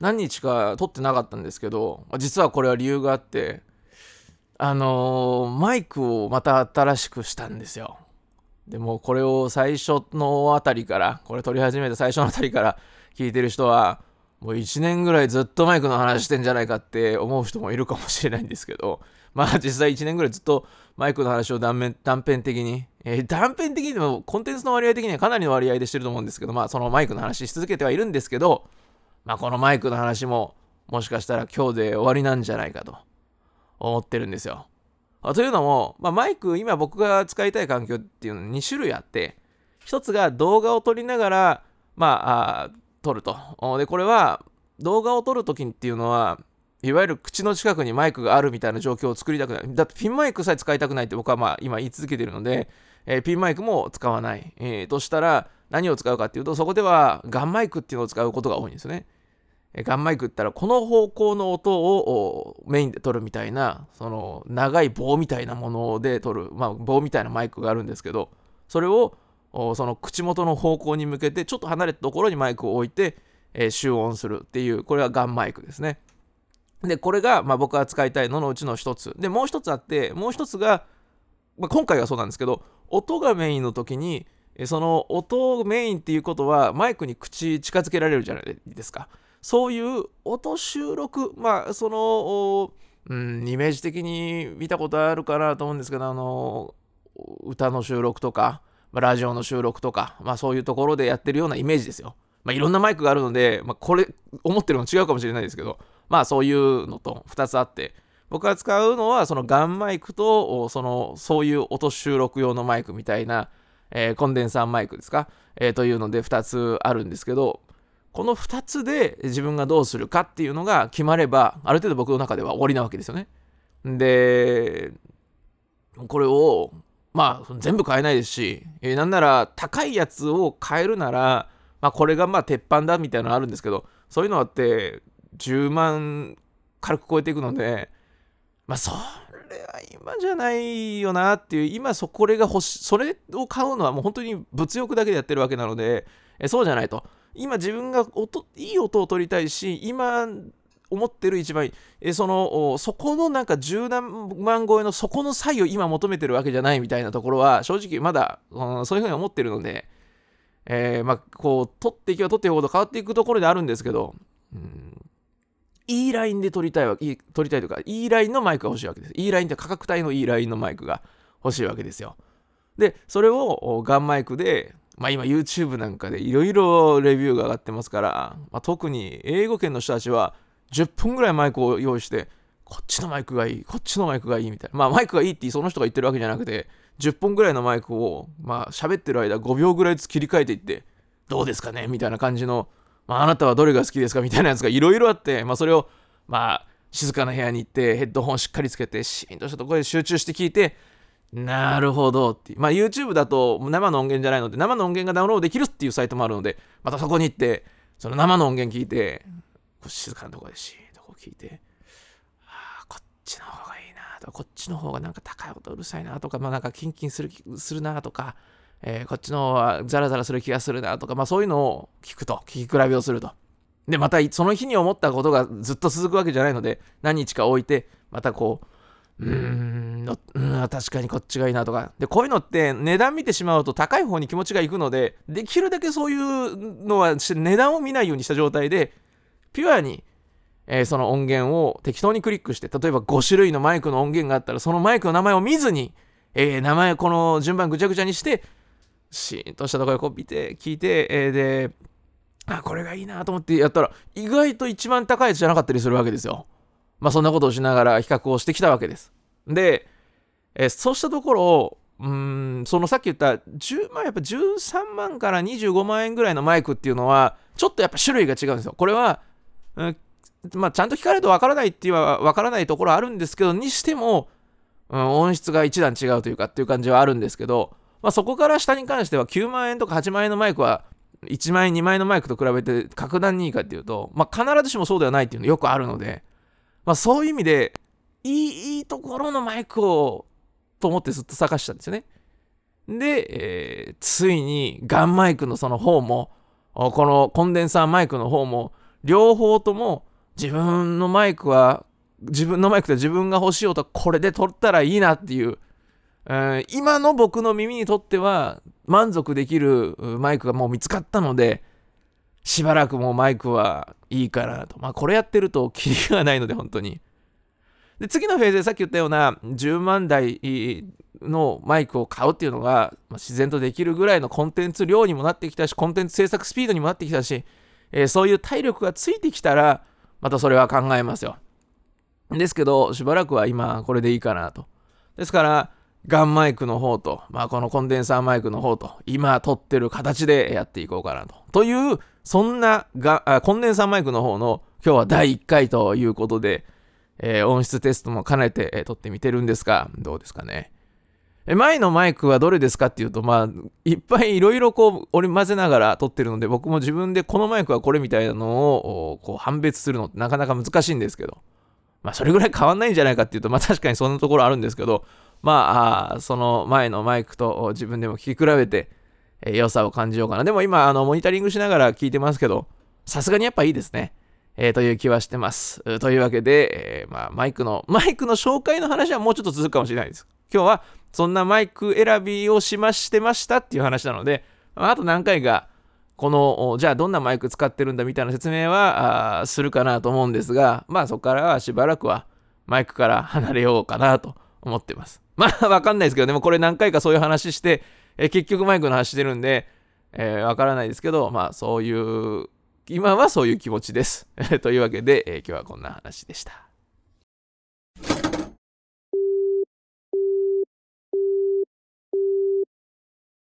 何日か撮ってなかったんですけど、実はこれは理由があって、あのー、マイクをまた新しくしたんですよ。でもこれを最初のあたりから、これ撮り始めた最初のあたりから聞いてる人は、もう1年ぐらいずっとマイクの話してんじゃないかって思う人もいるかもしれないんですけど、まあ実際1年ぐらいずっとマイクの話を断面断片的に、えー、断片的にでもコンテンツの割合的にはかなりの割合でしてると思うんですけど、まあそのマイクの話し続けてはいるんですけど、まあこのマイクの話ももしかしたら今日で終わりなんじゃないかと思ってるんですよ。というのも、まあ、マイク今僕が使いたい環境っていうのは2種類あって1つが動画を撮りながらまあ撮ると。でこれは動画を撮るときっていうのはいわゆる口の近くにマイクがあるみたいな状況を作りたくない。だってピンマイクさえ使いたくないって僕はまあ今言い続けてるので、えー、ピンマイクも使わない、えー、としたら何を使うかっていうとそこではガンマイクっていうのを使うことが多いんですね。ガンマイクって言ったらこの方向の音をメインで撮るみたいなその長い棒みたいなもので撮る、まあ、棒みたいなマイクがあるんですけどそれをその口元の方向に向けてちょっと離れたところにマイクを置いて、集音するっていうこれはガンマイクですねでこれが、まあ、僕が使いたいののうちの一つでもう一つあってもう一つが、まあ、今回はそうなんですけど音がメインの時にその音メインっていうことはマイクに口近づけられるじゃないですか。そういう音収録、まあ、その、うん、イメージ的に見たことあるかなと思うんですけど、あの、歌の収録とか、まあ、ラジオの収録とか、まあ、そういうところでやってるようなイメージですよ。まあ、いろんなマイクがあるので、まあ、これ、思ってるの違うかもしれないですけど、まあ、そういうのと2つあって、僕が使うのは、そのガンマイクと、その、そういう音収録用のマイクみたいな、えー、コンデンサーマイクですか、えー、というので2つあるんですけど、この2つで自分がどうするかっていうのが決まればある程度僕の中では終わりなわけですよね。でこれをまあ全部買えないですし、えー、なんなら高いやつを買えるなら、まあ、これがまあ鉄板だみたいなのあるんですけどそういうのあって10万軽く超えていくのでまあそれは今じゃないよなっていう今そこれが欲しそれを買うのはもう本当に物欲だけでやってるわけなのでえそうじゃないと今自分が音いい音を取りたいし今思ってる一番いいえそのそこのなんか十何万超えのそこの差異を今求めてるわけじゃないみたいなところは正直まだ、うん、そういうふうに思ってるので、えー、まあこう取っていけば取っていくほど変わっていくところであるんですけど、うん、いいラインで撮りたいわ取りたいとかいいラインのマイクが欲しいわけです。いいラインって価格帯のいいラインのマイクが欲しいわけですよ。でそれをガンマイクでまあ今 YouTube なんかでいろいろレビューが上がってますから、まあ、特に英語圏の人たちは10分ぐらいマイクを用意して、こっちのマイクがいい、こっちのマイクがいいみたいな。まあマイクがいいってその人が言ってるわけじゃなくて、10本ぐらいのマイクを、まあ喋ってる間5秒ぐらいずつ切り替えていって、どうですかね？みたいな感じの、まああなたはどれが好きですか？みたいなやつがいろいろあって、まあそれを、まあ静かな部屋に行ってヘッドホンをしっかりつけてシーンとしたところで集中して聞いてなるほどって。まあ YouTube だと生の音源じゃないので生の音源がダウンロードできるっていうサイトもあるのでまたそこに行ってその生の音源聞いて静かなとこでシーンとこ聞いてああこっちの方がいいなとかこっちの方がなんか高い音うるさいなとかまあなんかキンキンするするなとか、えー、こっちの方はザラザラする気がするなとかまあそういうのを聞くと聞き比べをすると。でまたその日に思ったことがずっと続くわけじゃないので何日か置いてまたこううーん、確かにこっちがいいなとか。で、こういうのって値段見てしまうと高い方に気持ちがいくので、できるだけそういうのは値段を見ないようにした状態で、ピュアに、えー、その音源を適当にクリックして、例えば5種類のマイクの音源があったら、そのマイクの名前を見ずに、えー、名前、この順番ぐちゃぐちゃにして、シーンとしたところでこう見て、聞いて、えー、で、あ、これがいいなと思ってやったら、意外と一番高いやつじゃなかったりするわけですよ。まあ、そんなことをしながら比較をしてきたわけです。で、えー、そうしたところ、うん、そのさっき言った10万、やっぱ13万から25万円ぐらいのマイクっていうのは、ちょっとやっぱ種類が違うんですよ。これは、うん、まあ、ちゃんと聞かれるとわからないっていうはわからないところあるんですけど、にしても、うん、音質が一段違うというかっていう感じはあるんですけど、まあ、そこから下に関しては9万円とか8万円のマイクは1万円、2万円のマイクと比べて格段にいいかっていうと、まあ、必ずしもそうではないっていうのよくあるので、まあ、そういう意味でいいところのマイクをと思ってずっと探したんですよね。で、えー、ついにガンマイクのその方もこのコンデンサーマイクの方も両方とも自分のマイクは自分のマイクで自分が欲しい音はこれで撮ったらいいなっていう、えー、今の僕の耳にとっては満足できるマイクがもう見つかったのでしばらくもうマイクはいいかなと。まあこれやってるとキリがないので本当に。で次のフェーズでさっき言ったような10万台のマイクを買うっていうのが、自然とできるぐらいのコンテンツ量にもなってきたしコンテンツ制作スピードにもなってきたし、えー、そういう体力がついてきたらまたそれは考えますよ。ですけどしばらくは今これでいいかなと。ですからガンマイクの方と、まあ、このコンデンサーマイクの方と今撮ってる形でやっていこうかなと。というそんながコンデンサーマイクの方の今日は第1回ということでえー、音質テストも兼ねて、えー、撮ってみてるんですが、どうですかね。え前のマイクはどれですかっていうと、まあ、いっぱいいろいろこう、織り混ぜながら撮ってるので、僕も自分でこのマイクはこれみたいなのをこう判別するのってなかなか難しいんですけど、まあ、それぐらい変わんないんじゃないかっていうと、まあ、確かにそんなところあるんですけど、まあ、その前のマイクと自分でも聞き比べて、えー、良さを感じようかな。でも今、あの、モニタリングしながら聞いてますけど、さすがにやっぱいいですね。えー、という気はしてます。というわけで、えー、まあ、マイクの、マイクの紹介の話はもうちょっと続くかもしれないです。今日はそんなマイク選びをしましてましたっていう話なので、まあ、あと何回か、この、じゃあどんなマイク使ってるんだみたいな説明はするかなと思うんですが、まあそこからはしばらくはマイクから離れようかなと思ってます。まあわかんないですけど、でもこれ何回かそういう話して、え結局マイクの話してるんで、えー、わからないですけど、まあそういう今はそういう気持ちです。というわけで、えー、今日はこんな話でした。